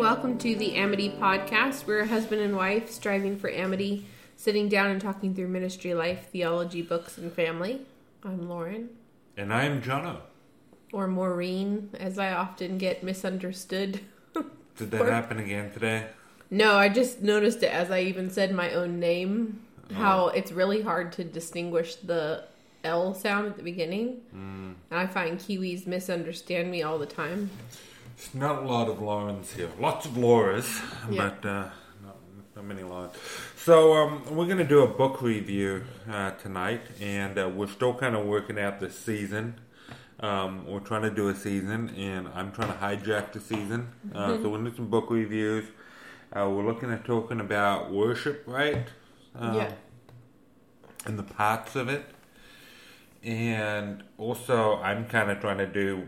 Welcome to the Amity Podcast. We're a husband and wife striving for amity, sitting down and talking through ministry life, theology, books, and family. I'm Lauren, And I'm Jono. or Maureen, as I often get misunderstood. Did that Or- happen again today? no, I just noticed it as I even said my own name, oh. how it's really hard to distinguish the L sound at the beginning. Hmm. And I find Kiwis misunderstand me all the time. It's not a lot of Laurens here. Lots of Lauras, Yeah. but uh, not, not many Laurens. So um, we're going to do a book review uh, tonight, and uh, we're still kind of working out the season. Um, we're trying to do a season, and I'm trying to hijack the season. Uh, so we'll do some book reviews. Uh, we're looking at talking about worship, right? Um, Yeah. And the parts of it. And also, I'm kind of trying to do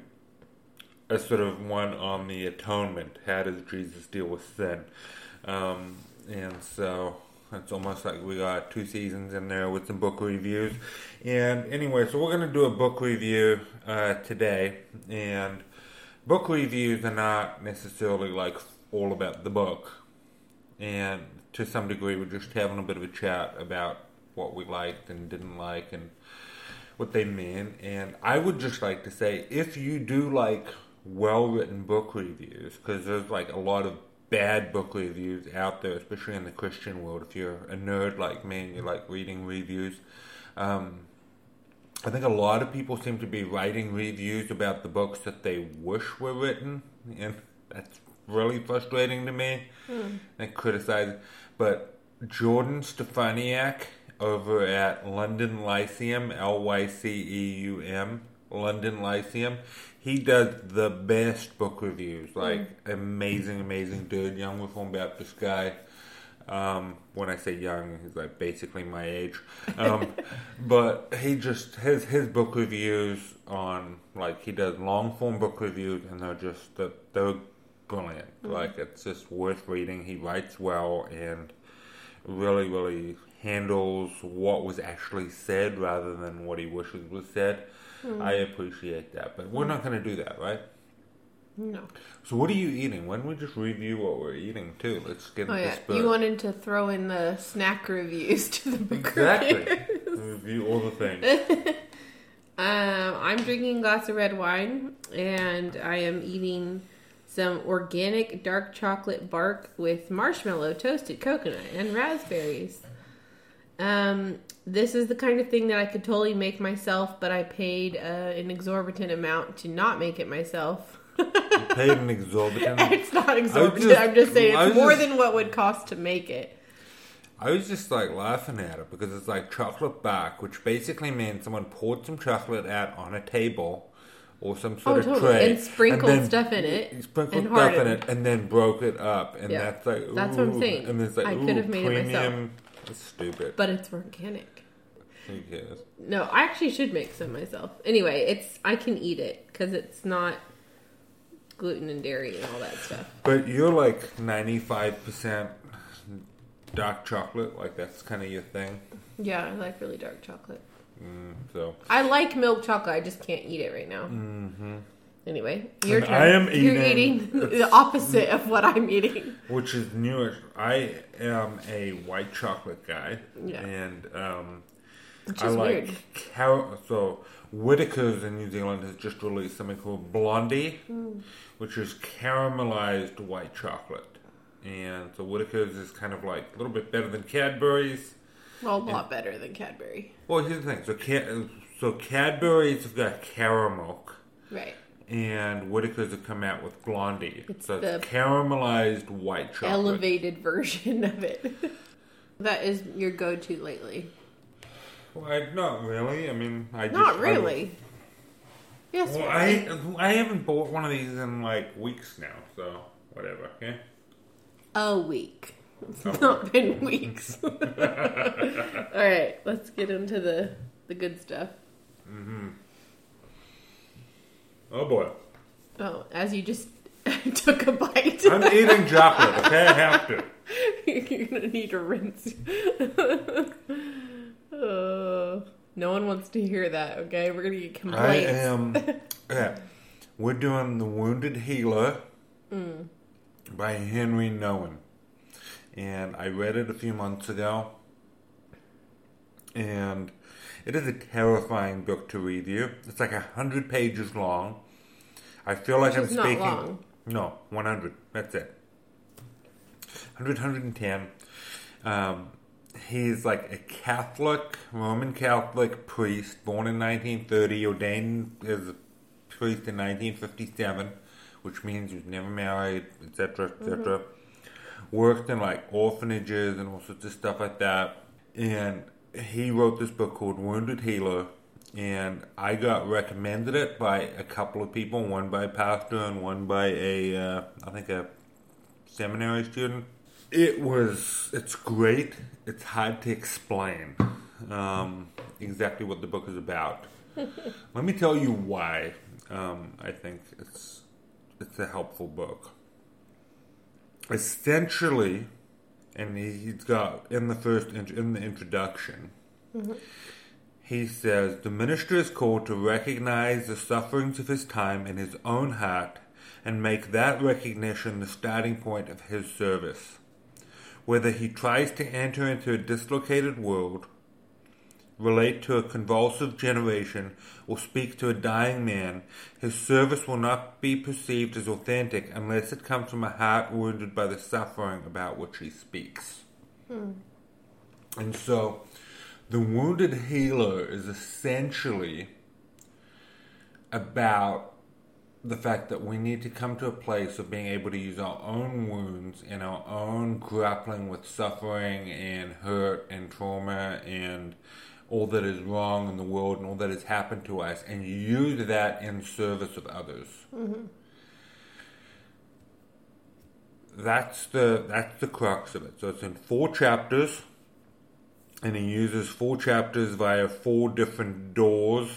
a sort of one on the atonement. How does Jesus deal with sin? Um, and so it's almost like we got two seasons in there with some book reviews. And anyway, so we're going to do a book review uh, today. And book reviews are not necessarily like all about the book. And to some degree, we're just having a bit of a chat about what we liked and didn't like and what they mean. And I would just like to say if you do like well written book reviews, because there's like a lot of bad book reviews out there, especially in the Christian world. If you're a nerd like me and you like reading reviews, um, I think a lot of people seem to be writing reviews about the books that they wish were written, and that's really frustrating to me. And criticize, but Jordan Steffaniak over at London Lyceum, L Y C E U M, London Lyceum, he does the best book reviews. Like amazing, amazing dude, young Reformed Baptist guy. Um, when I say young, he's like basically my age. Um, but he just his his book reviews on like he does long form book reviews, and they're just they're, they're brilliant. Like it's just worth reading. He writes well and really, really handles what was actually said rather than what he wishes was said. I appreciate that, but we're not going to do that, right? No. So, what are you eating? Why don't we just review what we're eating too? Let's get Oh yeah, you wanted to throw in the snack reviews to the book exactly reviews. review all the things. Um, I'm drinking a glass of red wine, and I am eating some organic dark chocolate bark with marshmallow, toasted coconut, and raspberries. Um, this is the kind of thing that I could totally make myself, but I paid uh, an exorbitant amount to not make it myself. You paid an exorbitant. it's not exorbitant. just- I'm just saying it's more just- than what would cost to make it. I was just like laughing at it because it's like chocolate bark, which basically means someone poured some chocolate out on a table or some sort Oh, of totally. tray And sprinkled then stuff in it sprinkled and stuff in it, and then broke it up, and Yeah. that's like That's what I'm saying. And it's like I could have made it myself. It's stupid. But it's organic. Who cares? No, I actually should make some myself. Anyway, it's I can eat it because it's not gluten and dairy and all that stuff. But you're like ninety five percent dark chocolate, like that's kind of your thing. Yeah, I like really dark chocolate. Mm, so I like milk chocolate. I just can't eat it right now. Mm-hmm. Anyway, your And turn. I am You're eating- eating the opposite of what I'm eating. which is newish. I am a white chocolate guy, Yeah. and um, Which I like weird. car- so Whittaker's in New Zealand has just released something called Blondie, Hmm. which is caramelized white chocolate, and so Whittaker's is kind of like a little bit better than Cadbury's. Well, a lot better than Cadbury. Well, here's the thing: so so Cadbury's have got caramel. Right. And Whittaker's have come out with Blondie. It's so the it's caramelized white chocolate. Elevated version of it. that is your go-to lately. Well, I, not really. I mean, I just Not I- really. Yes. well, really. I I haven't bought one of these in like weeks now, so whatever. Okay. A week. It's Oh. not been weeks. All right, let's get into the the good stuff. Mm-hmm. Oh boy, Oh, as you just took a bite, I'm eating chocolate. Okay, I have to. you're gonna need to rinse. oh, no one wants to hear that. Okay, we're gonna get complaints. I am. Yeah, we're doing the Wounded Healer. Mm. by Henri Nouwen. And I read it a few months ago. And it is a terrifying book to review. It's like a hundred pages long. I feel like Which I'm is not speaking. long. No, 100. That's it. 100, 110. Um, he's like a Catholic, Roman Catholic priest, born in 1930, ordained as a priest in 1957, which means he was never married, etc., etc. Worked in like orphanages and all sorts of stuff like that. And he wrote this book called Wounded Healer. And I got recommended it by a couple of people, one by a pastor and one by a, uh, I think a seminary student. It was, it's great. It's hard to explain um, exactly what the book is about. Let me tell you why um, I think it's it's a helpful book. Essentially, and he's got in the first in the introduction, mm-hmm. he says the minister is called to recognize the sufferings of his time in his own heart and make that recognition the starting point of his service. Whether he tries to enter into a dislocated world, relate to a convulsive generation, or speak to a dying man, his service will not be perceived as authentic unless it comes from a heart wounded by the suffering about which he speaks. Hmm. And so, the wounded healer is essentially about the fact that we need to come to a place of being able to use our own wounds and our own grappling with suffering and hurt and trauma and all that is wrong in the world and all that has happened to us and use that in service of others. That's the that's the crux of it. So it's in four chapters and he uses four chapters via four different doors,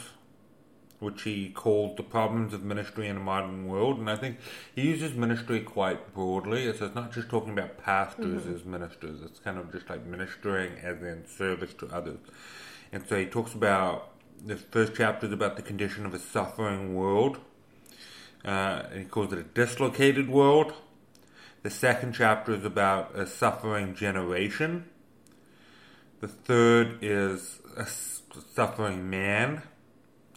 which he called the problems of ministry in a modern world. And I think he uses ministry quite broadly. So it's not just talking about pastors mm-hmm. as ministers. It's kind of just like ministering as in service to others. And so he talks about the first chapter is about the condition of a suffering world. Uh, and he calls it a dislocated world. The second chapter is about a suffering generation. The third is a suffering man.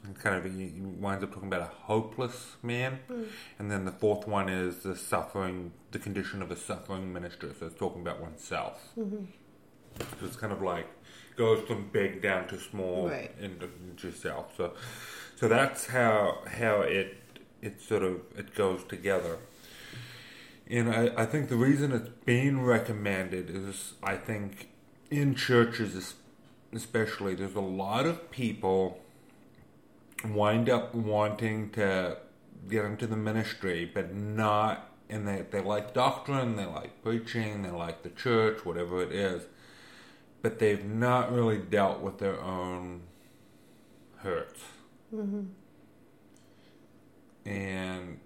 And kind of he winds up talking about a hopeless man. And then the fourth one is the suffering, the condition of a suffering minister. So it's talking about oneself. So it's kind of like goes from big down to small Right. into, into yourself. So, so that's how how it it sort of it goes together. And I, I think the reason it's being recommended is I think in churches especially there's a lot of people wind up wanting to get into the ministry but not and they, they like doctrine, they like preaching, they like the church, whatever it is, but they've not really dealt with their own hurts. Mm-hmm. And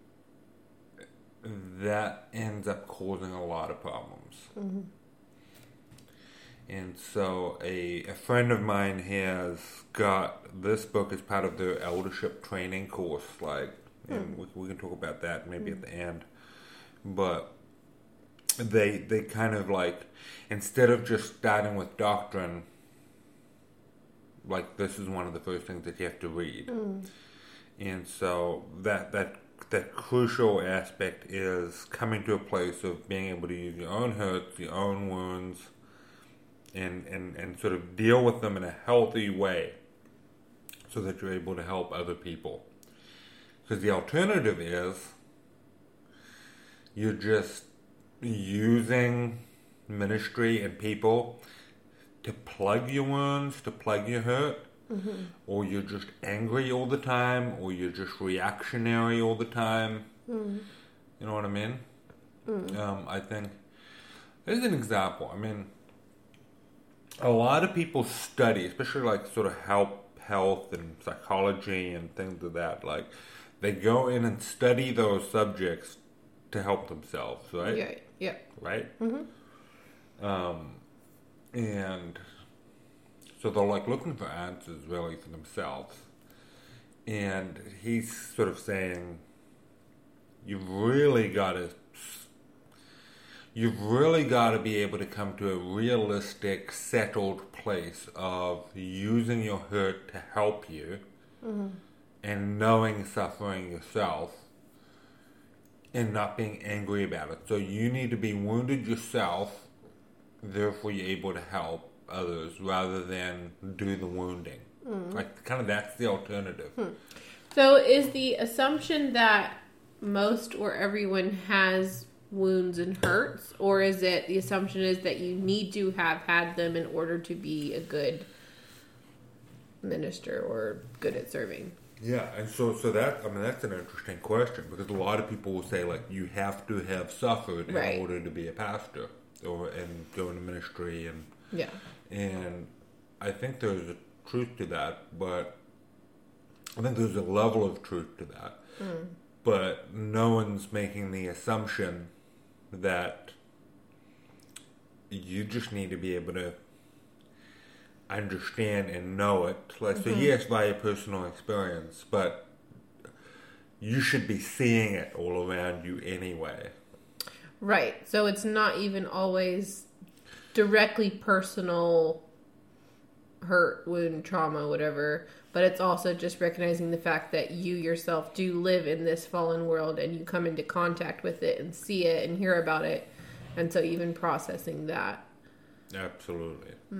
that ends up causing a lot of problems. Mm-hmm. And so, a, a friend of mine has got this book as part of their eldership training course. Like, and mm. we, we can talk about that maybe at mm. the end. But they they kind of like instead of just starting with doctrine, like this is one of the first things that you have to read. Mm. And so that that that crucial aspect is coming to a place of being able to use your own hurts, your own wounds, and, and, and sort of deal with them in a healthy way so that you're able to help other people. Because the alternative is you're just using ministry and people to plug your wounds, to plug your hurt, mm-hmm. or you're just angry all the time, or you're just reactionary all the time. Mm-hmm. You know what I mean? Mm. Um, I think there's an example. I mean, a lot of people study, especially like sort of health, health and psychology and things of that. Like, they go in and study those subjects to help themselves, right? Yeah, yeah. right? Mm-hmm. Um, and so they're like looking for answers really for themselves. And he's sort of saying, you've really got to you've really got to be able to come to a realistic, settled place of using your hurt to help you and knowing suffering yourself and not being angry about it. So you need to be wounded yourself, therefore you're able to help others rather than do the wounding. Mm-hmm. Like, kind of that's the alternative. Hmm. So is the assumption that most or everyone has wounds and hurts, or is it the assumption is that you need to have had them in order to be a good minister or good at serving? Yeah, and so so that I mean that's an interesting question because a lot of people will say like you have to have suffered in Right. order to be a pastor or and go into ministry and Yeah. and I think there's a truth to that, but I think there's a level of truth to that. Mm. But no one's making the assumption that you just need to be able to understand and know it. Like, so mm-hmm. yes, via personal experience, but you should be seeing it all around you anyway. Right. So it's not even always directly personal hurt, wound, trauma, whatever, but it's also just recognizing the fact that you yourself do live in this fallen world and you come into contact with it and see it and hear about it. And so even processing that. Absolutely. Yeah.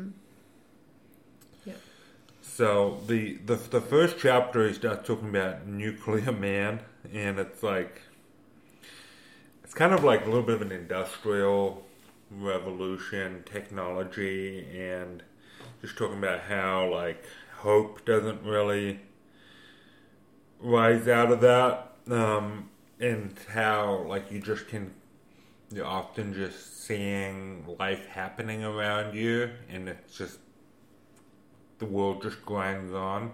So the, the the first chapter he starts talking about nuclear man, and it's like it's kind of like a little bit of an industrial revolution, technology, and just talking about how like hope doesn't really rise out of that, um, and how like you just can you're often just seeing life happening around you, and it's just the world just grinds on,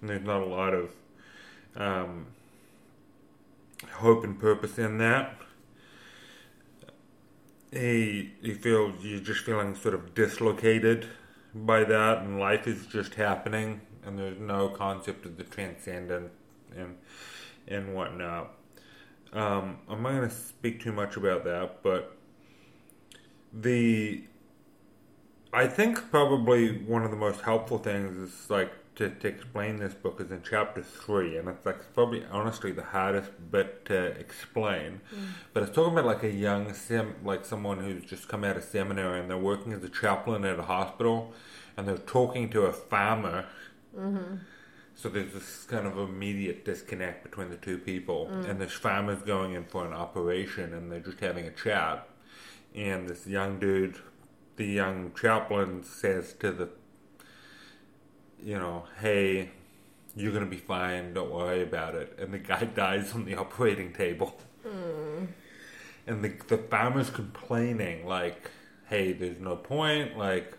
and there's not a lot of um, hope and purpose in that. He he feels you're just feeling sort of dislocated by that, and life is just happening, and there's no concept of the transcendent and and whatnot. Um, I'm not going to speak too much about that, but the I think probably one of the most helpful things is like to, to explain this book is in chapter three, and it's like probably honestly the hardest bit to explain. Mm. But it's talking about like a young sim, like someone who's just come out of seminary and they're working as a chaplain at a hospital, and they're talking to a farmer. Mm-hmm. So there's this kind of immediate disconnect between the two people, mm. and this farmer's going in for an operation, and they're just having a chat, and this young dude, the young chaplain, says to the, you know, hey, you're gonna be fine, don't worry about it, and the guy dies on the operating table, hmm. and the the farmer's complaining like, hey, there's no point, like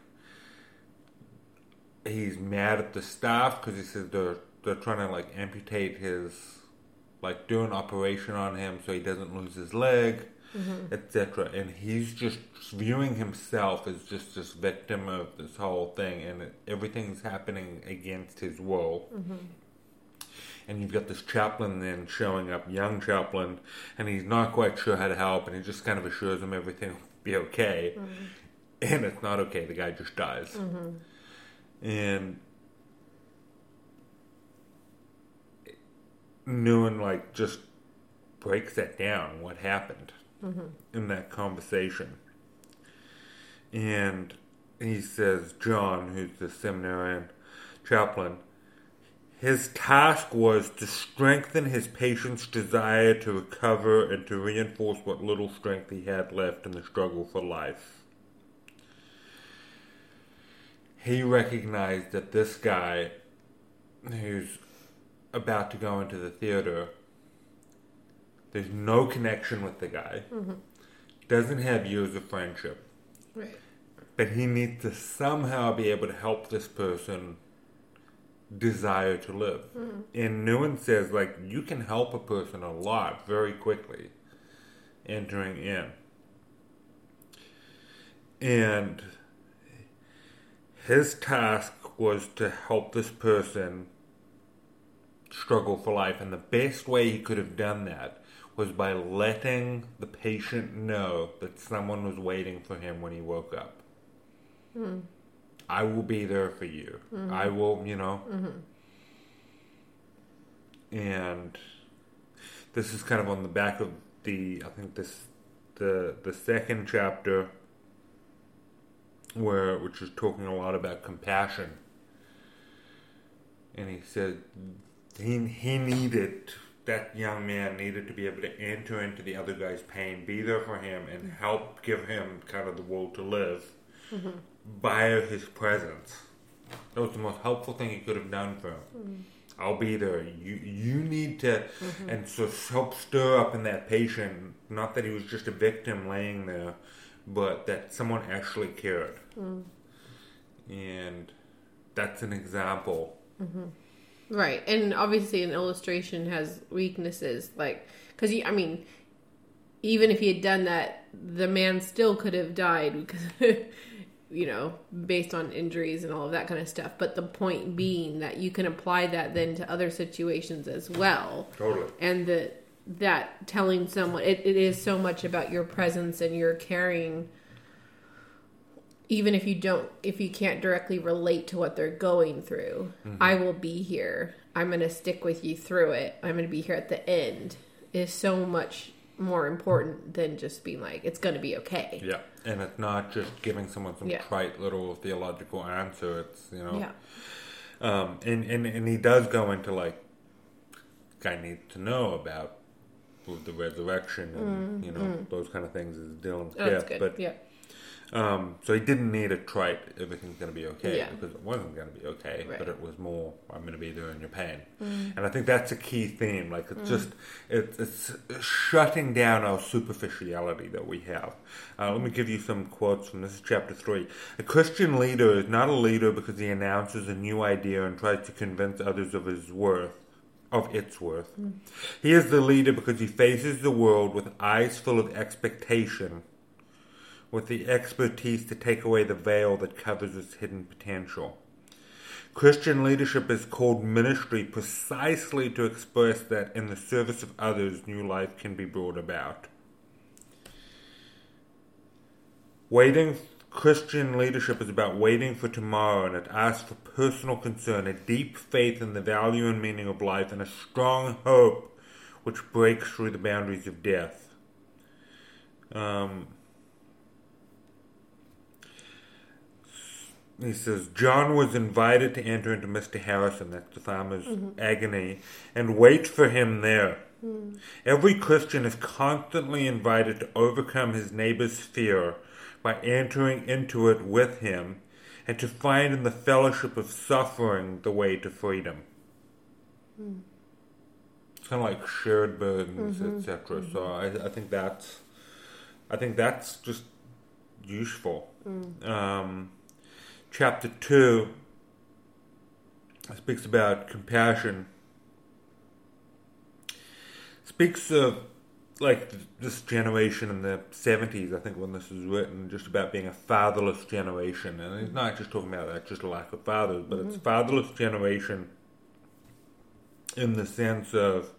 he's mad at the staff because he says they're they're trying to like amputate his like do an operation on him so he doesn't lose his leg Mm-hmm. etc and he's just viewing himself as just this victim of this whole thing and everything's happening against his will. Mm-hmm. And you've got this chaplain then showing up young chaplain and he's not quite sure how to help and he just kind of assures him everything will be okay. Mm-hmm. And it's not okay. The guy just dies. And Nouwen like just breaks that down what happened in that conversation. And he says John who's the seminarian chaplain his task was to strengthen his patient's desire to recover and to reinforce what little strength he had left in the struggle for life. He recognized that this guy who's about to go into the theater there's no connection with the guy. Mm-hmm. Doesn't have years of friendship. Right. but he needs to somehow be able to help this person desire to live. Mm-hmm. And Nouwen says like you can help a person a lot very quickly entering in. And his task was to help this person struggle for life. And the best way he could have done that was by letting the patient know that someone was waiting for him when he woke up. Hmm. I will be there for you. I will, you know. And this is kind of on the back of the I think this the the second chapter where which is talking a lot about compassion. And he said he he needed that young man needed to be able to enter into the other guy's pain, be there for him, and mm-hmm. help give him kind of the will to live mm-hmm. by his presence. That was the most helpful thing he could have done for him. Mm-hmm. I'll be there. You you need to, and so help stir up in that patient. Not that he was just a victim laying there, but that someone actually cared. Mm. And that's an example. Right, and obviously an illustration has weaknesses, like because I mean, even if he had done that, the man still could have died because you know based on injuries and all of that kind of stuff. But the point being that you can apply that then to other situations as well, Totally. and that that telling someone it, it is so much about your presence and your caring even if you don't if you can't directly relate to what they're going through i will be here. I'm going to stick with you through it. I'm going to be here at the end is so much more important than just being like it's going to be okay. Yeah, and it's not just giving someone some Yeah. trite little theological answer. It's you know, yeah. um, and and and he does go into like, guy needs to know about the resurrection and you know those kind of things is Dylan's oh, gift. good. But yeah um, so he didn't need a trite. Everything's going to be okay Yeah. because it wasn't going to be okay. Right. But it was more. I'm going to be there in your pain, and I think that's a key theme. Like it's just it's, it's shutting down our superficiality that we have. Uh, let me give you some quotes from this is chapter three. A Christian leader is not a leader because he announces a new idea and tries to convince others of his worth. Of its worth. He is the leader because he faces the world with eyes full of expectation with the expertise to take away the veil that covers its hidden potential. Christian leadership is called ministry precisely to express that in the service of others, new life can be brought about. Waiting, Christian leadership is about waiting for tomorrow and it asks for personal concern, a deep faith in the value and meaning of life, and a strong hope which breaks through the boundaries of death. Um, he says John was invited to enter into Mr. Harrison, that's the farmer's mm-hmm. agony, and wait for him there. Mm. Every Christian is constantly invited to overcome his neighbor's fear by entering into it with him and to find in the fellowship of suffering the way to freedom. Mm. It's kind of like shared burdens, mm-hmm. etc. So mm-hmm. I, I think that's, I think that's just useful. Mm. Um, chapter two speaks about compassion. Speaks of like this generation in the seventies, I think, when this was written, just about being a fatherless generation, and it's not just talking about that, just a lack of fathers, but it's fatherless generation in the sense of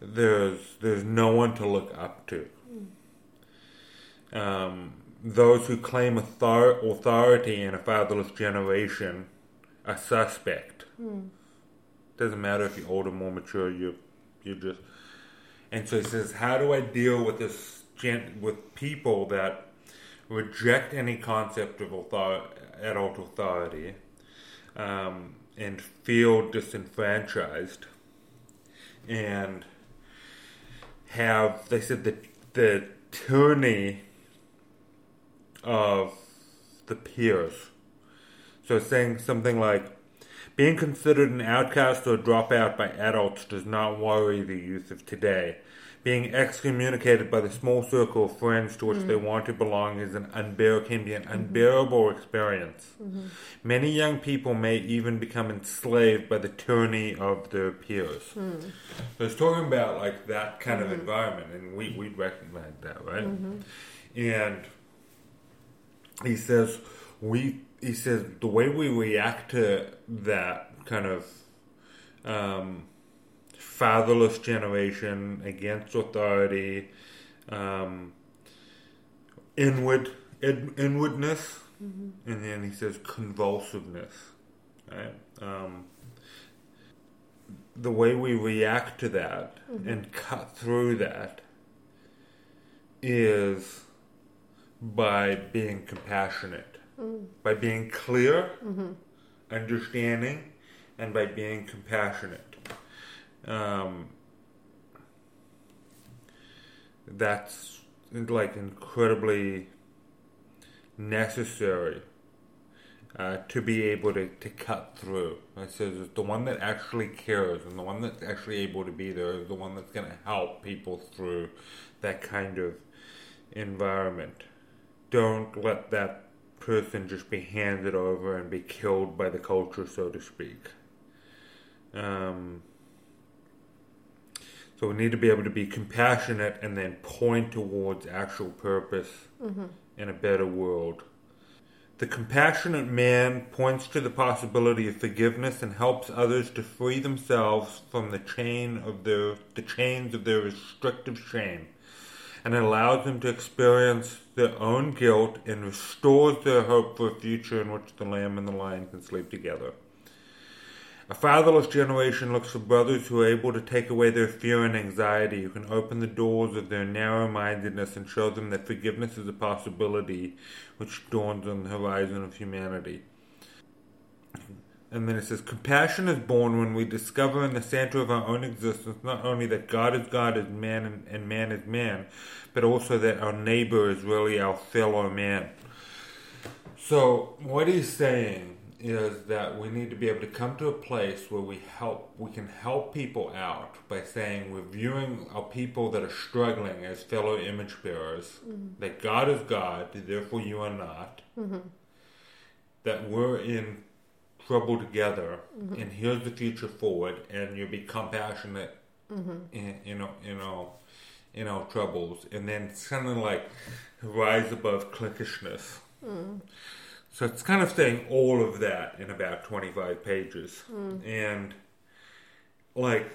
there's there's no one to look up to. Um, those who claim author- authority in a fatherless generation are suspect. Doesn't matter if you're older, more mature. You you just and so he says, how do I deal with this gen- with people that reject any concept of author- adult authority um, and feel disenfranchised and have they said the the tyranny of the peers. So saying something like being considered an outcast or dropout by adults does not worry the youth of today. Being excommunicated by the small circle of friends to which mm-hmm. they want to belong is an unbear can be an mm-hmm. unbearable experience. Mm-hmm. Many young people may even become enslaved by the tyranny of their peers. Mm. So it's talking about like that kind of environment, and we we recognize that, right? And he says we he says the way we react to that kind of um, fatherless generation against authority, um, inward in, inwardness, mm-hmm. and then he says convulsiveness. Right? Um, the way we react to that mm-hmm. and cut through that is by being compassionate, mm. by being clear, mm-hmm. understanding, and by being compassionate. Um, that's like incredibly necessary uh, to be able to, to cut through. I says the one that actually cares and the one that's actually able to be there is the one that's going to help people through that kind of environment. Don't let that person just be handed over and be killed by the culture, so to speak. Um, so we need to be able to be compassionate and then point towards actual purpose mm-hmm. in a better world. The compassionate man points to the possibility of forgiveness and helps others to free themselves from the chain of their the chains of their restrictive shame, and allows them to experience their own guilt and restores their hope for a future in which the lamb and the lion can sleep together. A fatherless generation looks for brothers who are able to take away their fear and anxiety, who can open the doors of their narrow mindedness and show them that forgiveness is a possibility which dawns on the horizon of humanity. And then it says, Compassion is born when we discover in the center of our own existence not only that God is God and man and, and man is man, but also that our neighbor is really our fellow man. So, what he's saying is that we need to be able to come to a place where we help we can help people out by saying we're viewing our people that are struggling as fellow image bearers mm-hmm. that God is God therefore you are not mm-hmm. that we're in trouble together mm-hmm. and here's the future forward and you be compassionate mm-hmm. in, in, in our in our troubles and then kind of like rise above cliquishness mm. So it's kind of saying all of that in about 25 pages. Mm. And, like,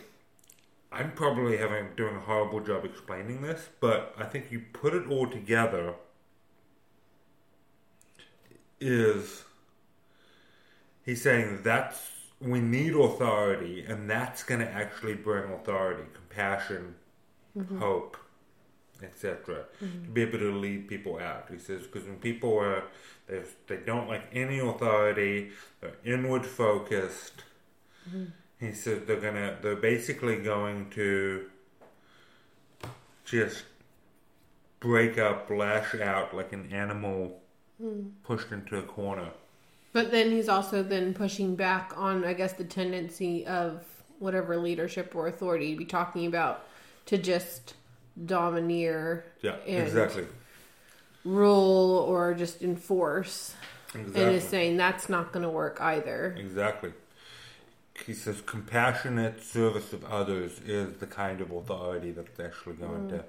I'm probably having doing a horrible job explaining this, but I think you put it all together is he's saying that's we need authority and that's going to actually bring authority compassion mm-hmm. hope etc mm-hmm. to be able to lead people out he says because when people are they they don't like any authority. They're inward focused. Mm-hmm. He says they're gonna they're basically going to just break up, lash out like an animal mm. pushed into a corner. But then he's also then pushing back on, I guess, the tendency of whatever leadership or authority to be talking about to just domineer. Yeah, exactly rule or just enforce. Exactly. And is saying that's not going to work either. Exactly. He says compassionate service of others is the kind of authority that's actually going mm. to.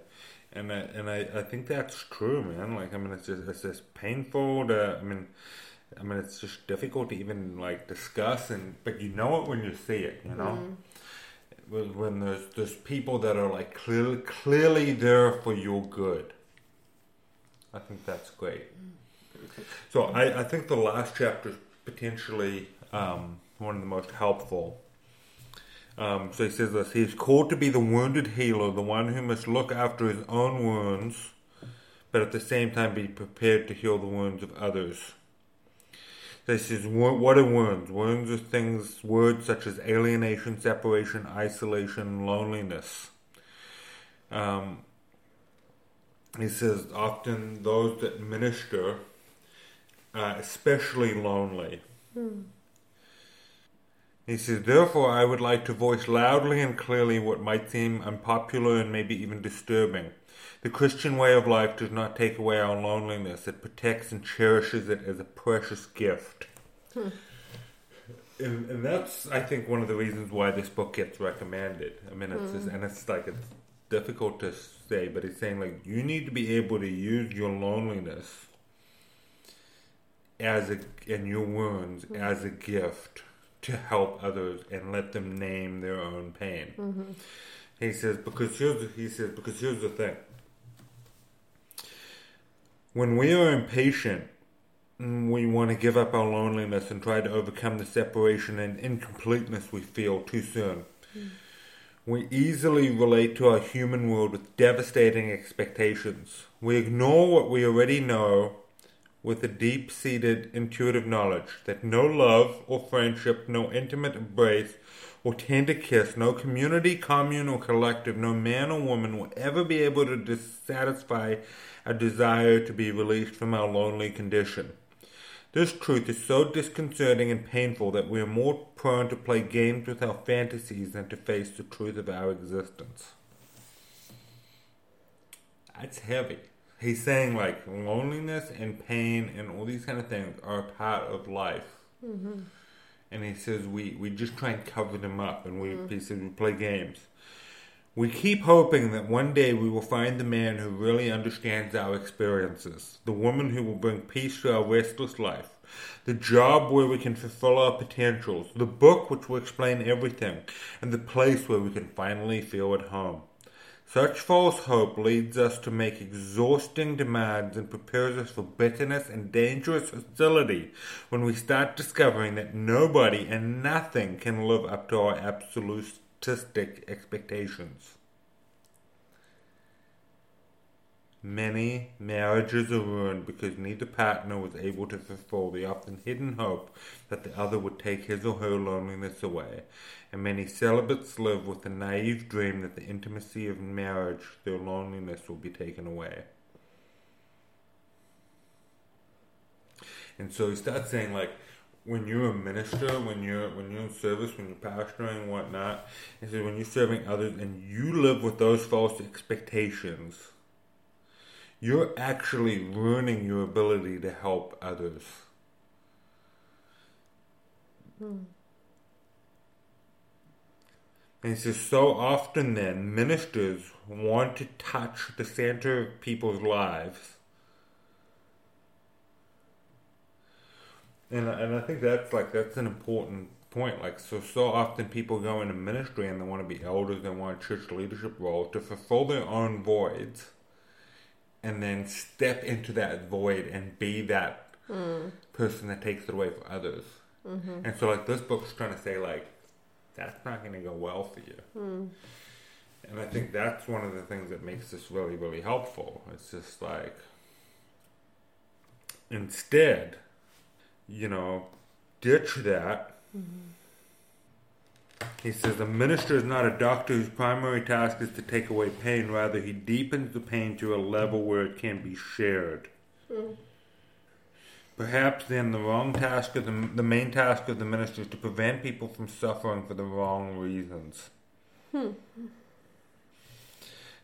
And I, and I, I think that's true, man. Like I mean, it's just it's just painful to. I mean, I mean, it's just difficult to even like discuss, and but you know it when you see it, you know. Mm. When there's there's people that are like clearly clearly there for your good, I think that's great. So I, I think the last chapter is potentially um, one of the most helpful. Um, so he says this He's called to be the wounded healer, the one who must look after his own wounds, but at the same time be prepared to heal the wounds of others. He says, What are wounds? Wounds are things, words such as alienation, separation, isolation, loneliness. Um, he says often those that minister, uh, especially lonely. Hmm. He says, therefore, I would like to voice loudly and clearly what might seem unpopular and maybe even disturbing. The Christian way of life does not take away our loneliness, it protects and cherishes it as a precious gift. Hmm. And, and, that's, I think, one of the reasons why this book gets recommended. I mean, it's just, and it's like it's difficult to say, but it's saying like you need to be able to use your loneliness as a and your wounds mm-hmm. as a gift to help others and let them name their own pain. He says because here's the, he says because here's the thing. When we are impatient, mm, we want to give up our loneliness and try to overcome the separation and incompleteness we feel too soon. We easily relate to our human world with devastating expectations. We ignore what we already know with a deep seated intuitive knowledge that no love or friendship, no intimate embrace or tender kiss, no community, commune, or collective, no man or woman will ever be able to satisfy a desire to be released from our lonely condition. This truth is so disconcerting and painful that we are more prone to play games with our fantasies than to face the truth of our existence. That's heavy. He's saying like loneliness and pain and all these kind of things are a part of life. Mm-hmm. And he says we, we just try and cover them up and we mm-hmm. he says we play games. We keep hoping that one day we will find the man who really understands our experiences, the woman who will bring peace to our restless life, the job where we can fulfill our potentials, the book which will explain everything, and the place where we can finally feel at home. Such false hope leads us to make exhausting demands and prepares us for bitterness and dangerous hostility when we start discovering that nobody and nothing can live up to our absolutistic expectations. Many marriages are ruined because neither partner was able to fulfill the often hidden hope that the other would take his or her loneliness away, and many celibates live with the naive dream that the intimacy of marriage, their loneliness, will be taken away. And so he starts saying like when you're a minister, when you're when you're in service, when you're pastoring whatnot, he says when you're serving others and you live with those false expectations, you're actually ruining your ability to help others. Hmm. And he says, so often then, ministers want to touch the center of people's lives. And, and I think that's like, that's an important point. Like, so, so often people go into ministry and they want to be elders, they want a church leadership role to fulfill their own voids and then step into that void and be that mm. person that takes it away for others. Mm-hmm. And so, like, this book's trying to say, like, that's not going to go well for you. Mm. And I think that's one of the things that makes this really, really helpful. It's just like, instead, you know, ditch that. Mm-hmm. He says the minister is not a doctor whose primary task is to take away pain. Rather, he deepens the pain to a level where it can be shared. Mm-hmm. Perhaps then the wrong task of the, the main task of the minister is to prevent people from suffering for the wrong reasons. Hmm.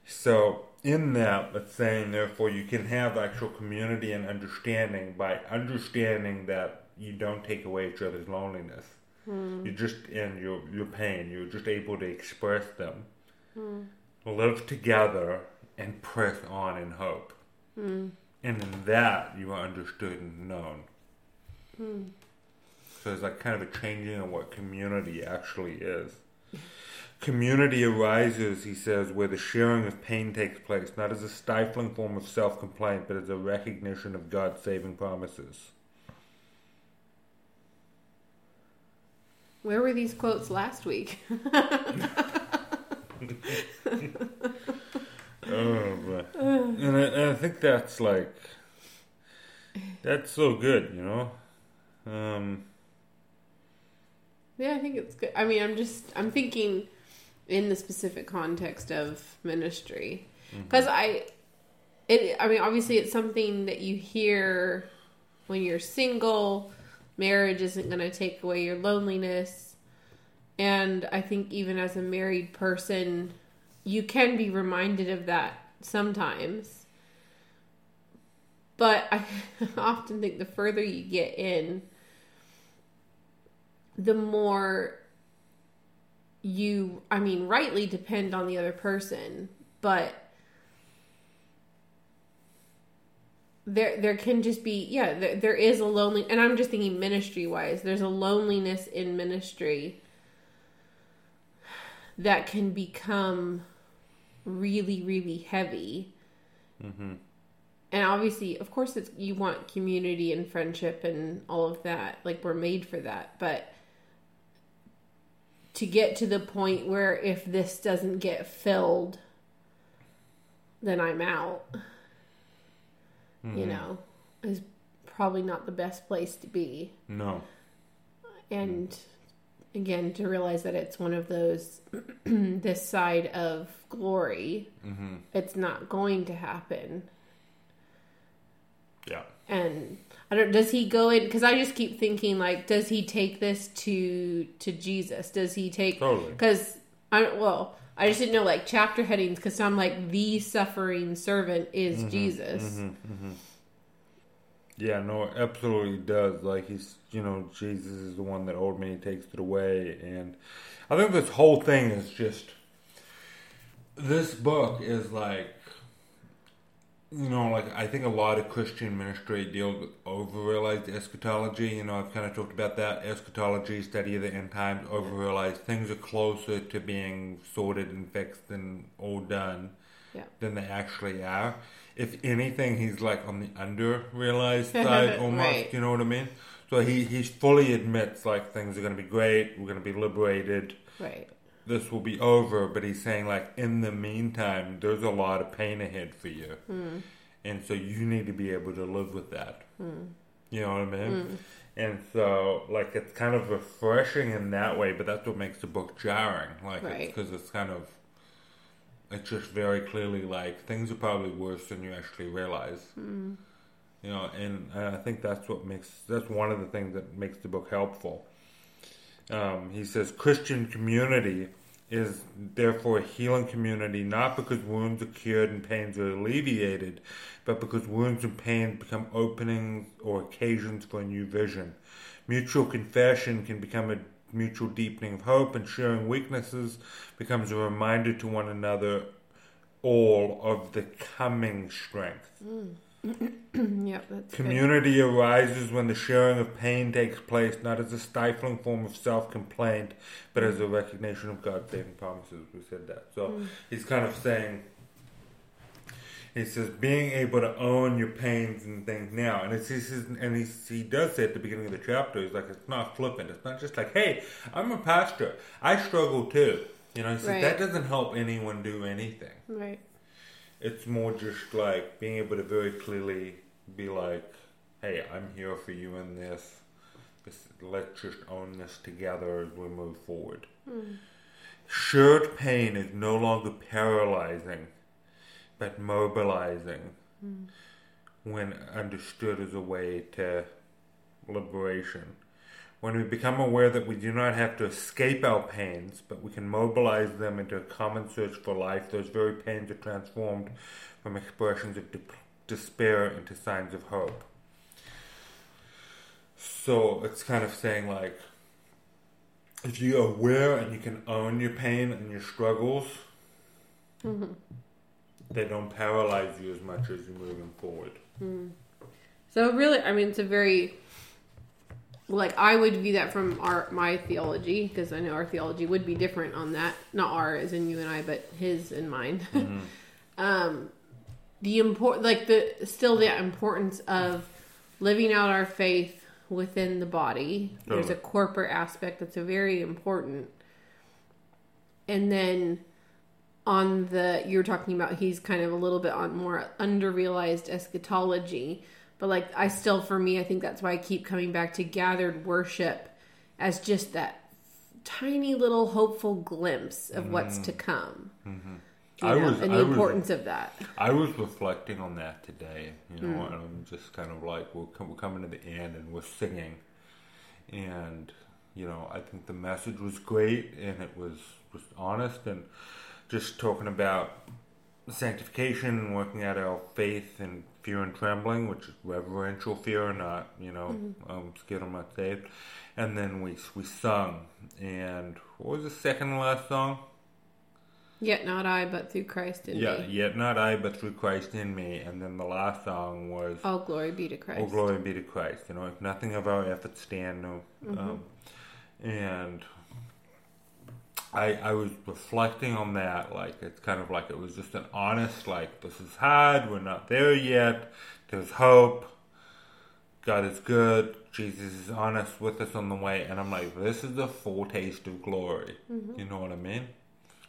So in that, it's saying therefore you can have actual community and understanding by understanding that you don't take away each other's loneliness. Hmm. You just and your your pain. You're just able to express them, hmm. live together, and press on in hope. Hmm. And in that, you are understood and known. So it's like kind of a changing of what community actually is. Community arises, he says, where the sharing of pain takes place, not as a stifling form of self complaint, but as a recognition of God's saving promises. Where were these quotes last week? Oh, but, and, I, and I think that's like, that's so good, you know? Um, yeah, I think it's good. I mean, I'm just I'm thinking in the specific context of ministry mm-hmm. because I it I mean obviously it's something that you hear when you're single. Marriage isn't going to take away your loneliness. And I think even as a married person, you can be reminded of that sometimes. But I often think the further you get in, the more you, I mean, rightly depend on the other person, but there there can just be yeah there, there is a lonely and i'm just thinking ministry wise there's a loneliness in ministry that can become really really heavy Mm-hmm. and obviously of course it's you want community and friendship and all of that like we're made for that but to get to the point where if this doesn't get filled then i'm out you know is probably not the best place to be No. and again to realize that it's one of those this side of glory Mm-hmm. it's not going to happen Yeah. and I don't. Does he go in? Because I just keep thinking like, does he take this to to Jesus? Does he take? Totally. Because I well, I just didn't know like chapter headings. Because I'm like the suffering servant is Mm-hmm. Jesus. Yeah, no, absolutely does. Like he's, you know, Jesus is the one that old ultimately takes it away, and I think this whole thing is just. This book is like, you know, like I think a lot of Christian ministry deals with over-realized eschatology. You know, I've kind of talked about that eschatology, study of the end times, over-realized. Things are closer to being sorted and fixed and all done Yeah. than they actually are. If anything, he's like on the under realized side almost. Right. You know what I mean? So he he fully admits like things are going to be great. We're going to be liberated. Right. This will be over. But he's saying like in the meantime, there's a lot of pain ahead for you, hmm. and so you need to be able to live with that. Hmm. You know what I mean? Hmm. And so, like, it's kind of refreshing in that way, but that's what makes the book jarring. Like, Right. because it's kind of, it's just very clearly like things are probably worse than you actually realize. You know, and I think that's what makes that's one of the things that makes the book helpful. Um, he says Christian community is therefore a healing community not because wounds are cured and pains are alleviated, but because wounds and pains become openings or occasions for a new vision. Mutual confession can become a mutual deepening of hope, and sharing weaknesses becomes a reminder to one another all of the coming strength. Mm. Mm-hmm. yep. That's good. Community arises when the sharing of pain takes place, not as a stifling form of self complaint, but as a mm. recognition of God's saving promises. We said that. So mm. he's kind of saying, he says, being able to own your pains and things now. And it's, he says, and he, he does say at the beginning of the chapter, he's like, it's not flippant. It's not just like, hey, I'm a pastor. I struggle too. You know, he says, Right. that doesn't help anyone do anything Right. It's more just like being able to very clearly be like, "Hey, I'm here for you in this. This- Let's just own this together as we move forward." Hmm. Shared pain is no longer paralyzing, but mobilizing hmm. when understood as a way to liberation. When we become aware that we do not have to escape our pains, but we can mobilize them into a common search for life, those very pains are transformed from expressions of de- despair into signs of hope. So it's kind of saying, like, if you're aware and you can own your pain and your struggles, mm-hmm. they don't paralyze you as much as you're moving forward. Mm-hmm. So really, I mean, it's a very like I would view that from our my theology because I know our theology would be different on that. Not our as in you and I, but his and mine. um, the import like the still the importance of living out our faith within the body. There's a corporate aspect that's a very important, and then on the you're talking about he's kind of a little bit on more underrealized eschatology but like i still for me i think that's why i keep coming back to gathered worship as just that tiny little hopeful glimpse of what's to mm-hmm. come. Mm-hmm. You I know, was- and I the was- importance of that. I was reflecting on that today, you know, mm. and I'm just kind of like, we're, we're coming to the end and we're singing. And, you know, I think the message was great and it was just honest and just talking about sanctification and working out our faith and fear and trembling, which is reverential fear, or not, you know, um, scared I'm not saved. And then we, we sung. And what was the second and last song? Yet not I, but through Christ in yeah, me. yet not I, but through Christ in me. And then the last song was All glory be to Christ. Oh, glory be to Christ. You know, if nothing of our efforts stand, no. Um, and I, I was reflecting on that. Like, it's kind of like it was just an honest, like, this is hard. We're not there yet. There's hope. God is good. Jesus is honest with us on the way. And I'm like, this is a foretaste of glory. You know what I mean?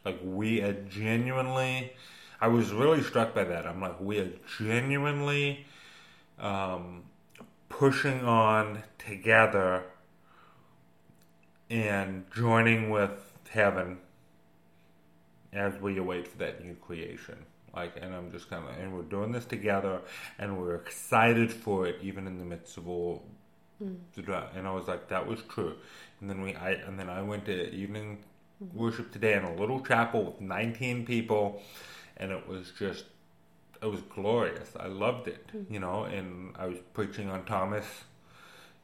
Like, we are genuinely. I was really struck by that. I'm like, we are genuinely um, pushing on together and joining with heaven as we await for that new creation. Like, and I'm just kind of, and we're doing this together, and we're excited for it, even in the midst of all mm. the drought. And I was like, that was true. And then we, I, and then I went to evening mm. worship today in a little chapel with 19 people, and it was just, it was glorious. I loved it, mm. you know. And I was preaching on Thomas,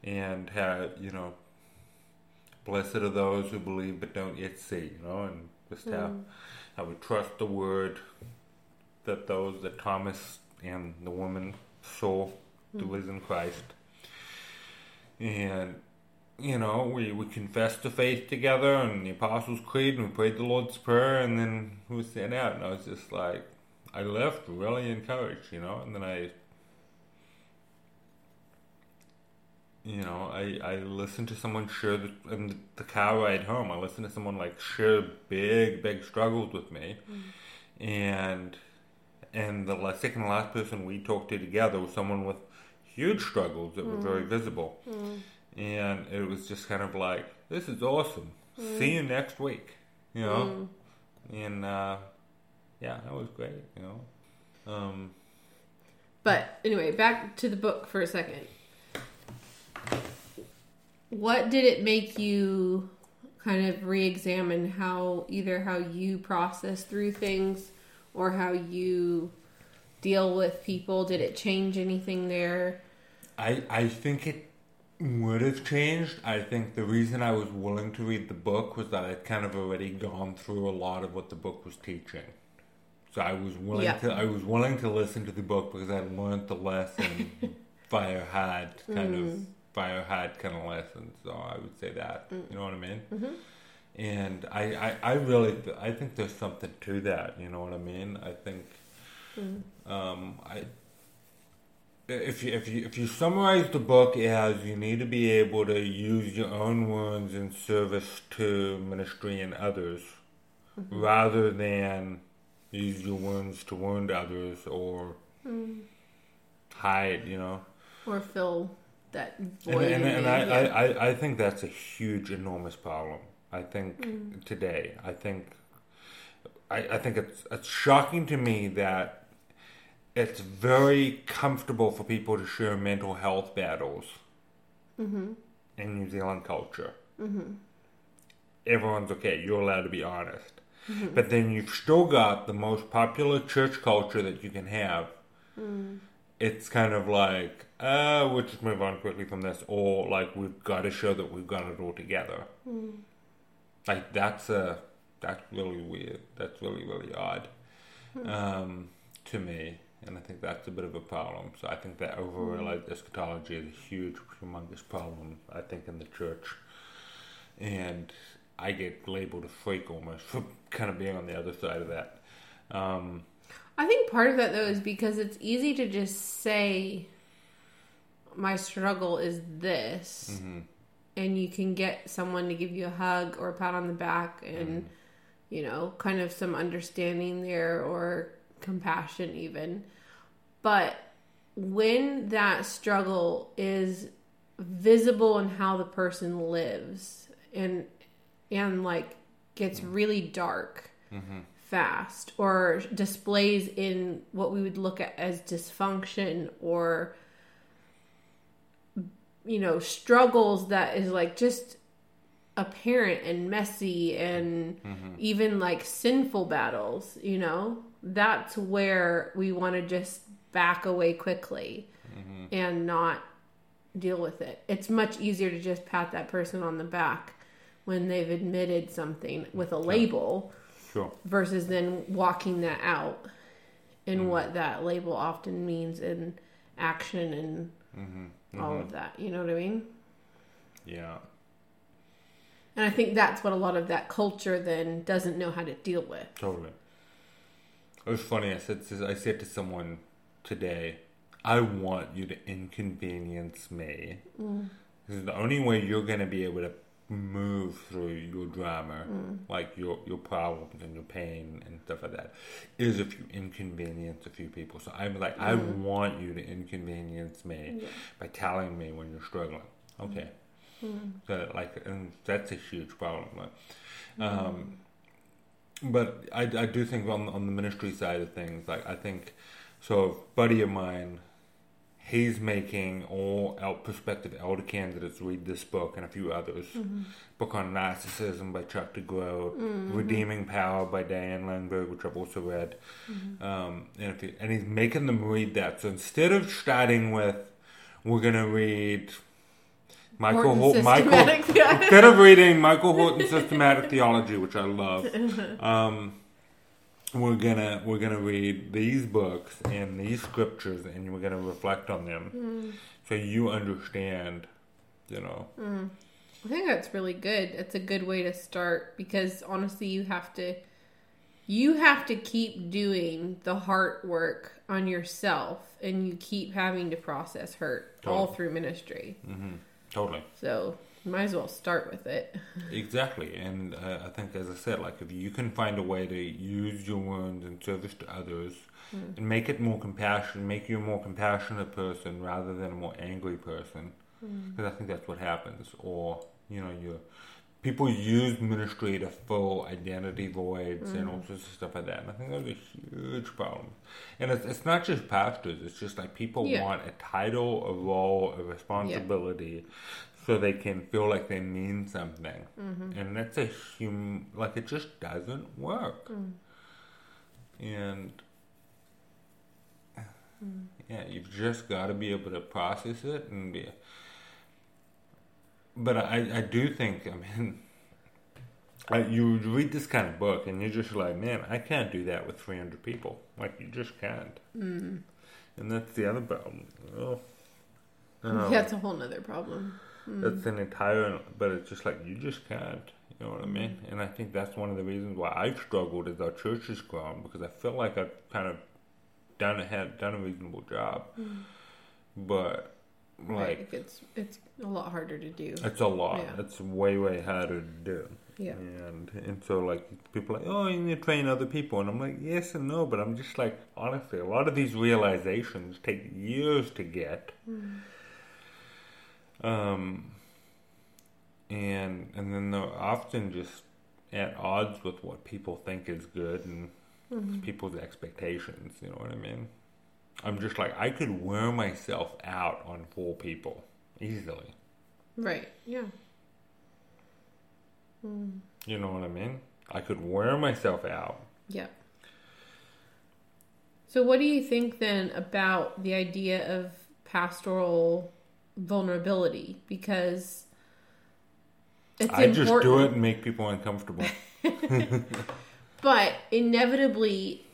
and had, you know, blessed are those who believe but don't yet see, you know, and just how mm. how we trust the word that those that Thomas and the woman saw the risen mm. Christ. And you know, we, we confessed the faith together and the Apostles' Creed and we prayed the Lord's Prayer and then we sent out? And I was just like I left really encouraged, you know, and then I you know, I, I listened to someone share the, in the car ride home. I listened to someone like share big, big struggles with me, mm-hmm. and and the la- second last person we talked to together was someone with huge struggles that were very mm. visible, mm. and it was just kind of like, this is awesome. Mm. See you next week, you know, and uh, yeah, that was great, you know. Um, But anyway, back to the book for a second. What did it make you kind of re-examine how either how you process through things or how you deal with people? Did it change anything there? I I think it would have changed. I think the reason I was willing to read the book was that I'd kind of already gone through a lot of what the book was teaching. So I was willing Yeah. to I was willing to listen to the book because I learned the lesson via hard kind of mm. Hard kind of lessons. So I would say that. Mm. You know what I mean? Mm-hmm. And I, I, I really I think there's something to that. You know what I mean? I think mm-hmm. um, I if you, if you if you summarize the book as you need to be able to use your own wounds in service to ministry and others, mm-hmm. rather than use your wounds to wound others or mm. hide, you know. Or fill that And, void? and, and in I? I, I, I think that's a huge, enormous problem. I think mm. today, I think, I, I think it's it's shocking to me that it's very comfortable for people to share mental health battles mm-hmm. in New Zealand culture. Mm-hmm. Everyone's okay. You're allowed to be honest. Mm-hmm. But then you've still got the most popular church culture that you can have. Mm. It's kind of like, uh, we'll just move on quickly from this, or like we've got to show that we've got it all together. Like that's a that's really weird. That's really really odd um, to me, and I think that's a bit of a problem. So I think that over-realized eschatology is a huge, humongous problem. I think in the church, and I get labeled a freak almost for kind of being on the other side of that. Um, I think part of that though is because it's easy to just say my struggle is this. Mm-hmm. And you can get someone to give you a hug or a pat on the back and mm-hmm. you know kind of some understanding there or compassion even. But when that struggle is visible in how the person lives and and like gets mm-hmm. really dark fast or displays in what we would look at as dysfunction or you know struggles that is like just apparent and messy and mm-hmm. even like sinful battles you know? That's where we want to just back away quickly mm-hmm. and not deal with it. It's much easier to just pat that person on the back when they've admitted something with a label Sure. versus then walking that out and mm-hmm. what that label often means in action and all of mm-hmm. that. You know what I mean? Yeah. And I think that's what a lot of that culture then doesn't know how to deal with. Totally. It was funny. I said to, I said to someone today, I want you to inconvenience me. Mm. This is the only way you're going to be able to move through your drama, mm. like your your problems and your pain and stuff like that, is if you inconvenience a few people. So I'm like, I mm. want you to inconvenience me by telling me when you're struggling. Okay. Mm. So, like, and that's a huge problem. Like, um, but I, I do think on on the ministry side of things, like I think, so a buddy of mine, he's making all prospective elder candidates read this book and a few others. Book on narcissism by Chuck DeGroat, Redeeming Power by Diane Langberg, which I've also read, um, and you, and he's making them read that. So instead of starting with, we're gonna read. Michael, Horton's Hor- Michael, systematic theology. instead of reading Michael Horton's systematic theology, which I love, um, we're gonna we're gonna read these books and these scriptures, and we're gonna reflect on them, mm. so you understand, you know. Mm. I think that's really good. It's a good way to start because honestly, you have to you have to keep doing the heart work on yourself and you keep having to process hurt all through ministry. Mm-hmm. Totally, So, might as well start with it. exactly, and uh, I think, as I said, like if you can find a way to use your wounds in service to others. Hmm. And make it more compassion, make you a more compassionate person rather than a more angry person, hmm. because I think that's what happens. Or you know, you people use ministry to fill identity voids and all hmm. sorts of stuff like that. And I think that's a huge problem. And it's, it's not just pastors, it's just like people Yeah. want a title, a role, a responsibility so they can feel like they mean something. Mm-hmm. And that's a hum like it just doesn't work. Mm. And mm. yeah, you've just got to be able to process it and be but I, I do think, I mean, I, you read this kind of book and you're just like, man, I can't do that with 300 people. Like, you just can't. Mm. And that's the other problem. Oh, no, That's a whole nother problem. That's hmm. an entire, but it's just like, you just can't. You know what I mean? And I think that's one of the reasons why I've struggled as our church has grown because I feel like I've kind of done a, had done a reasonable job. Hmm. But, like, Like it's it's a lot harder to do. It's a lot. Yeah. It's way, way harder to do. Yeah. And and so like people are like, oh, you need to train other people, and I'm like, yes and no, but I'm just like, honestly, a lot of these realizations take years to get. Hmm. Um. And and then they're often just at odds with what people think is good and people's expectations. You know what I mean? I'm just like I could wear myself out on four people easily. Right. Yeah. You know what I mean? I could wear myself out. Yeah. So, what do you think then about the idea of pastoral vulnerability? Because it's I just do it and make people uncomfortable. but inevitably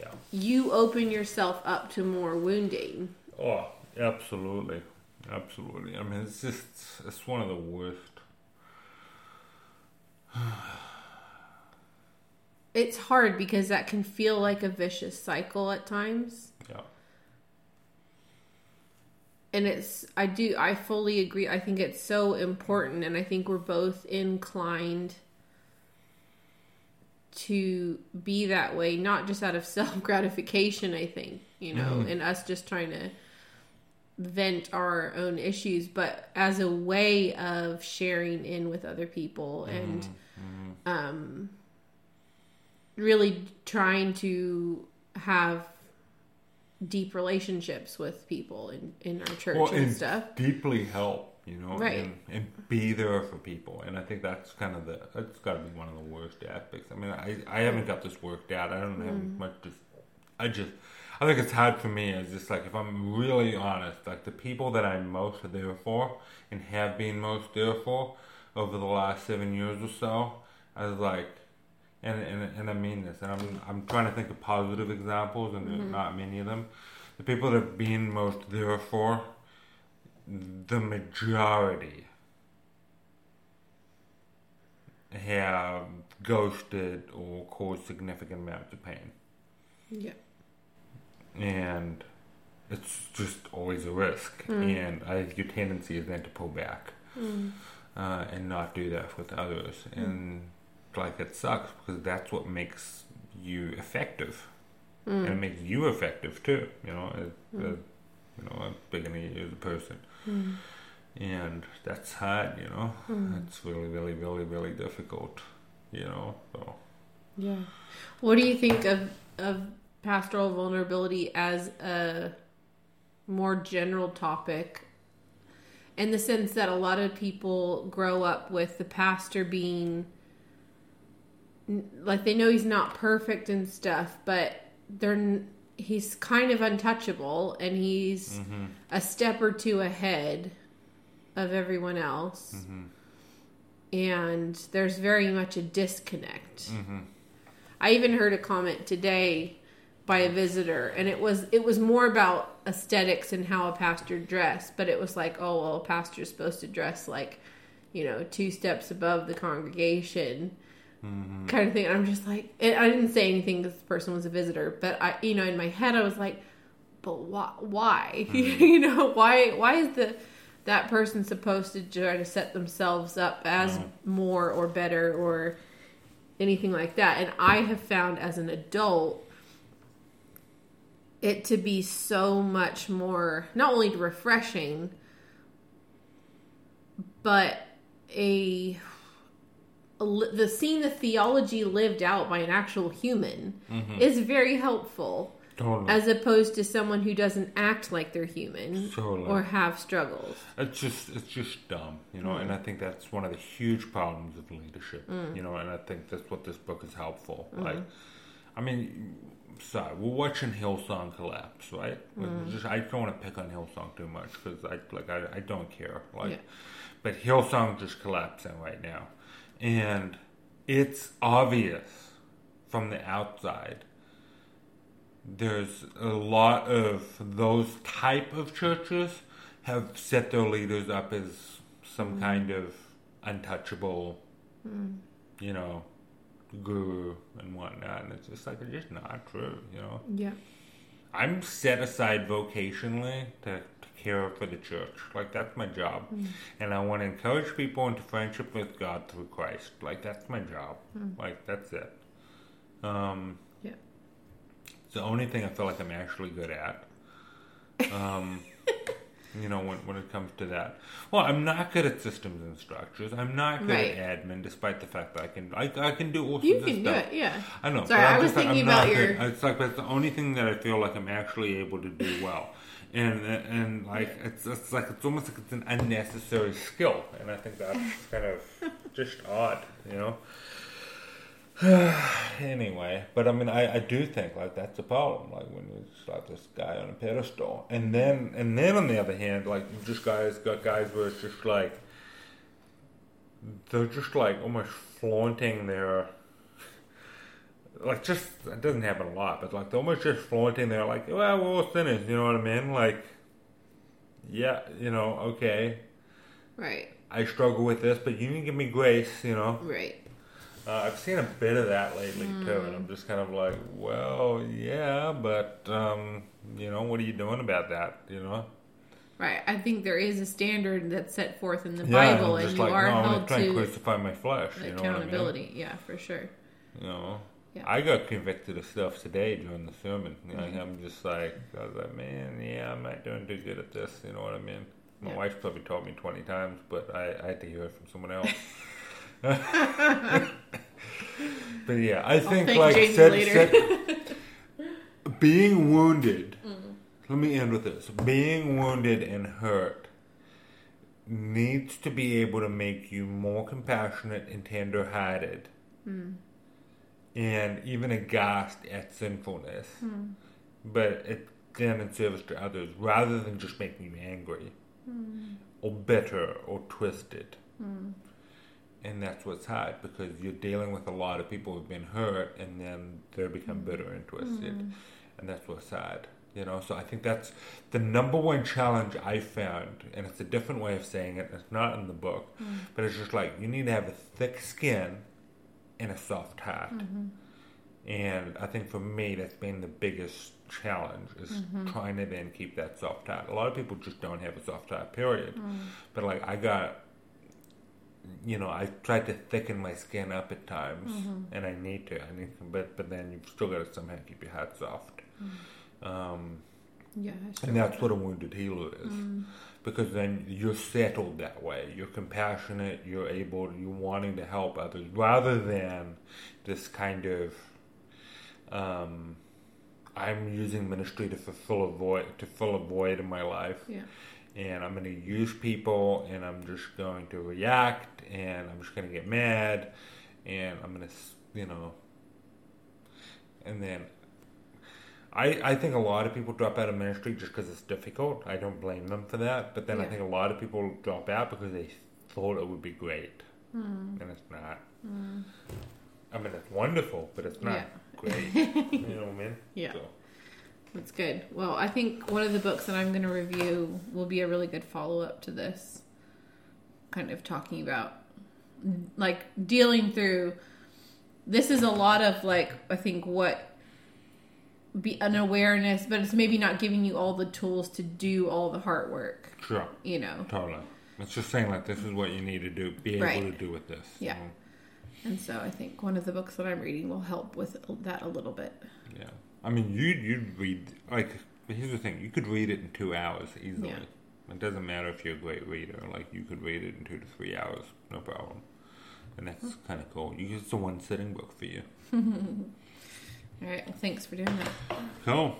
yeah. you open yourself up to more wounding. Oh, absolutely, absolutely. I mean, it's just it's one of the worst. It's hard because that can feel like a vicious cycle at times. Yeah. And it's i do i fully agree. I think it's so important and i think we're both inclined to be that way not just out of self gratification i think you know mm-hmm. and us just trying to vent our own issues but as a way of sharing in with other people and mm-hmm. Mm-hmm. um really trying to have deep relationships with people in, in our church Well, and and stuff. deeply help, you know, Right. and, and be there for people. And I think that's kind of the that's got to be one of the worst aspects. I mean, I I haven't got this worked out. I don't have Mm. much. Just I just I think it's hard for me. It's just like if I'm really honest, like the people that I'm most there for and have been most there for over the last seven years or so, I was like, and, and and I mean this, and I'm I'm trying to think of positive examples, and there's mm-hmm. not many of them. The people that have been most there for, the majority have ghosted or caused significant amounts of pain, Yeah. and it's just always a risk. Mm. And I your tendency is then to pull back mm. uh, and not do that with others, mm. and like it sucks because that's what makes you effective, mm. and it makes you effective too. You know, as, as, mm. you know, as big in you as a person, mm. and that's hard. You know, it's really, really, really, really difficult. You know, so Yeah. What do you think of of pastoral vulnerability as a more general topic? In the sense that a lot of people grow up with the pastor being like they know he's not perfect and stuff, but they're he's kind of untouchable and he's mm-hmm. a step or two ahead of everyone else. Mm-hmm. And there's very much a disconnect. Mm-hmm. I even heard a comment today by a visitor, and it was it was more about aesthetics and how a pastor dressed, but it was like, oh well, a pastor's supposed to dress like, you know, two steps above the congregation, Mm-hmm. kind of thing. And I'm just like, I didn't say anything because the person was a visitor, but I, you know, in my head I was like, but why? Why? Mm-hmm. you know, why? Why is the that person supposed to try to set themselves up as more or better or anything like that. And I have found as an adult it to be so much more not only refreshing but a, the seeing the theology lived out by an actual human mm-hmm. is very helpful totally. as opposed to someone who doesn't act like they're human Totally. or have struggles. It's just it's just dumb, you know, and I think that's one of the huge problems of leadership, mm. you know, and I think that's what this book is helpful. Mm-hmm. Like, I mean, sorry, we're watching Hillsong collapse, right? Like, mm-hmm. Just I don't want to pick on Hillsong too much because I like I, I don't care, like, Yeah. but Hillsong just collapsing right now, and it's obvious from the outside there's a lot of those type of churches have set their leaders up as some mm. kind of untouchable, mm. you know, guru and whatnot, and it's just like it's just not true, you know. Yeah. I'm set aside vocationally to care for the church. Like that's my job, and I want to encourage people into friendship with God through Christ. Like that's my job. Like that's it. Um, Yeah. it's the only thing I feel like I'm actually good at. Um, you know, when when it comes to that. Well, I'm not good at systems and structures. I'm not good Right. at admin, despite the fact that I can I, I can do all You sorts of can do stuff. it, yeah. I know. Sorry, I'm was just like, thinking I'm about not your- good. It's like that's the only thing that I feel like I'm actually able to do well, and and like it's it's like it's almost like it's an unnecessary skill, and I think that's kind of just odd, you know. anyway, but I mean, I, I do think like that's a problem. Like when you slap this guy on a pedestal, and then and then on the other hand, like you just guys got guys where it's just like they're just like almost flaunting their like just it doesn't happen a lot, but like they're almost just flaunting their like, well, we're all sinners, you know what I mean? Like, yeah, you know, okay, Right. I struggle with this, but you can give me grace, you know. Right. Uh, I've seen a bit of that lately too, and I'm just kind of like, well, yeah, but um, you know, what are you doing about that? You know? Right. I think there is a standard that's set forth in the Yeah, Bible, and you like, are no, I'm held to to crucify my flesh. You know I mean? accountability. Yeah, for sure. You know, Yeah. I got convicted of stuff today during the sermon. You know, Mm-hmm. I'm just like, I was like, man, yeah, I'm not doing too good at this. You know what I mean? My Yeah. wife probably told me 20 times, but I, I had to hear it from someone else. but yeah, I think thank like said, said- being wounded. Mm-hmm. Let me end with this: being wounded and hurt needs to be able to make you more compassionate and tender-hearted and even aghast at sinfulness, hmm. but it then in service to others rather than just making you angry hmm. or bitter or twisted. Hmm. and that's what's hard because you're dealing with a lot of people who've been hurt and then they become bitter and twisted. Mm. and that's what's hard you know? So i think that's the number one challenge i found and it's a different way of saying it it's not in the book but it's just like you need to have a thick skin and a soft heart and i think for me that's been the biggest challenge is mm-hmm. trying to then keep that soft heart a lot of people just don't have a soft heart period. Mm. But like i got you know, I tried to thicken my skin up at times, mm-hmm. and I need to. I need, but but then you've still got to somehow keep your heart soft, mm. um, Yeah. and that's what a wounded healer is, because then you're settled that way. You're compassionate. You're able. You're wanting to help others rather than this kind of. Um, I'm using ministry to fulfill a void to fill a void in my life Yeah. and I'm going to use people, and I'm just going to react, and I'm just going to get mad, and I'm going to, you know, and then I I think a lot of people drop out of ministry just because it's difficult. I don't blame them for that, but then I think a lot of people drop out because they thought it would be great, Hmm. and it's not. I mean, it's wonderful, but it's not Yeah. great. you know what I mean? Yeah. So, That's good. Well, I think one of the books that I'm going to review will be a really good follow up to this. Kind of talking about, like, dealing through. This is a lot of, like, I think what. Be an awareness, but it's maybe not giving you all the tools to do all the hard work, sure. you know. Totally. It's just saying like this is what you need to do, be able Right. to do with this. Yeah. And so I think one of the books that I'm reading will help with that a little bit. Yeah. I mean, you you read like here's the thing: you could read it in two hours easily. Yeah. It doesn't matter if you're a great reader; like you could read it in two to three hours, no problem. And that's hmm. kind of cool. You it's a one sitting book for you. All right. Well, thanks for doing that. Cool.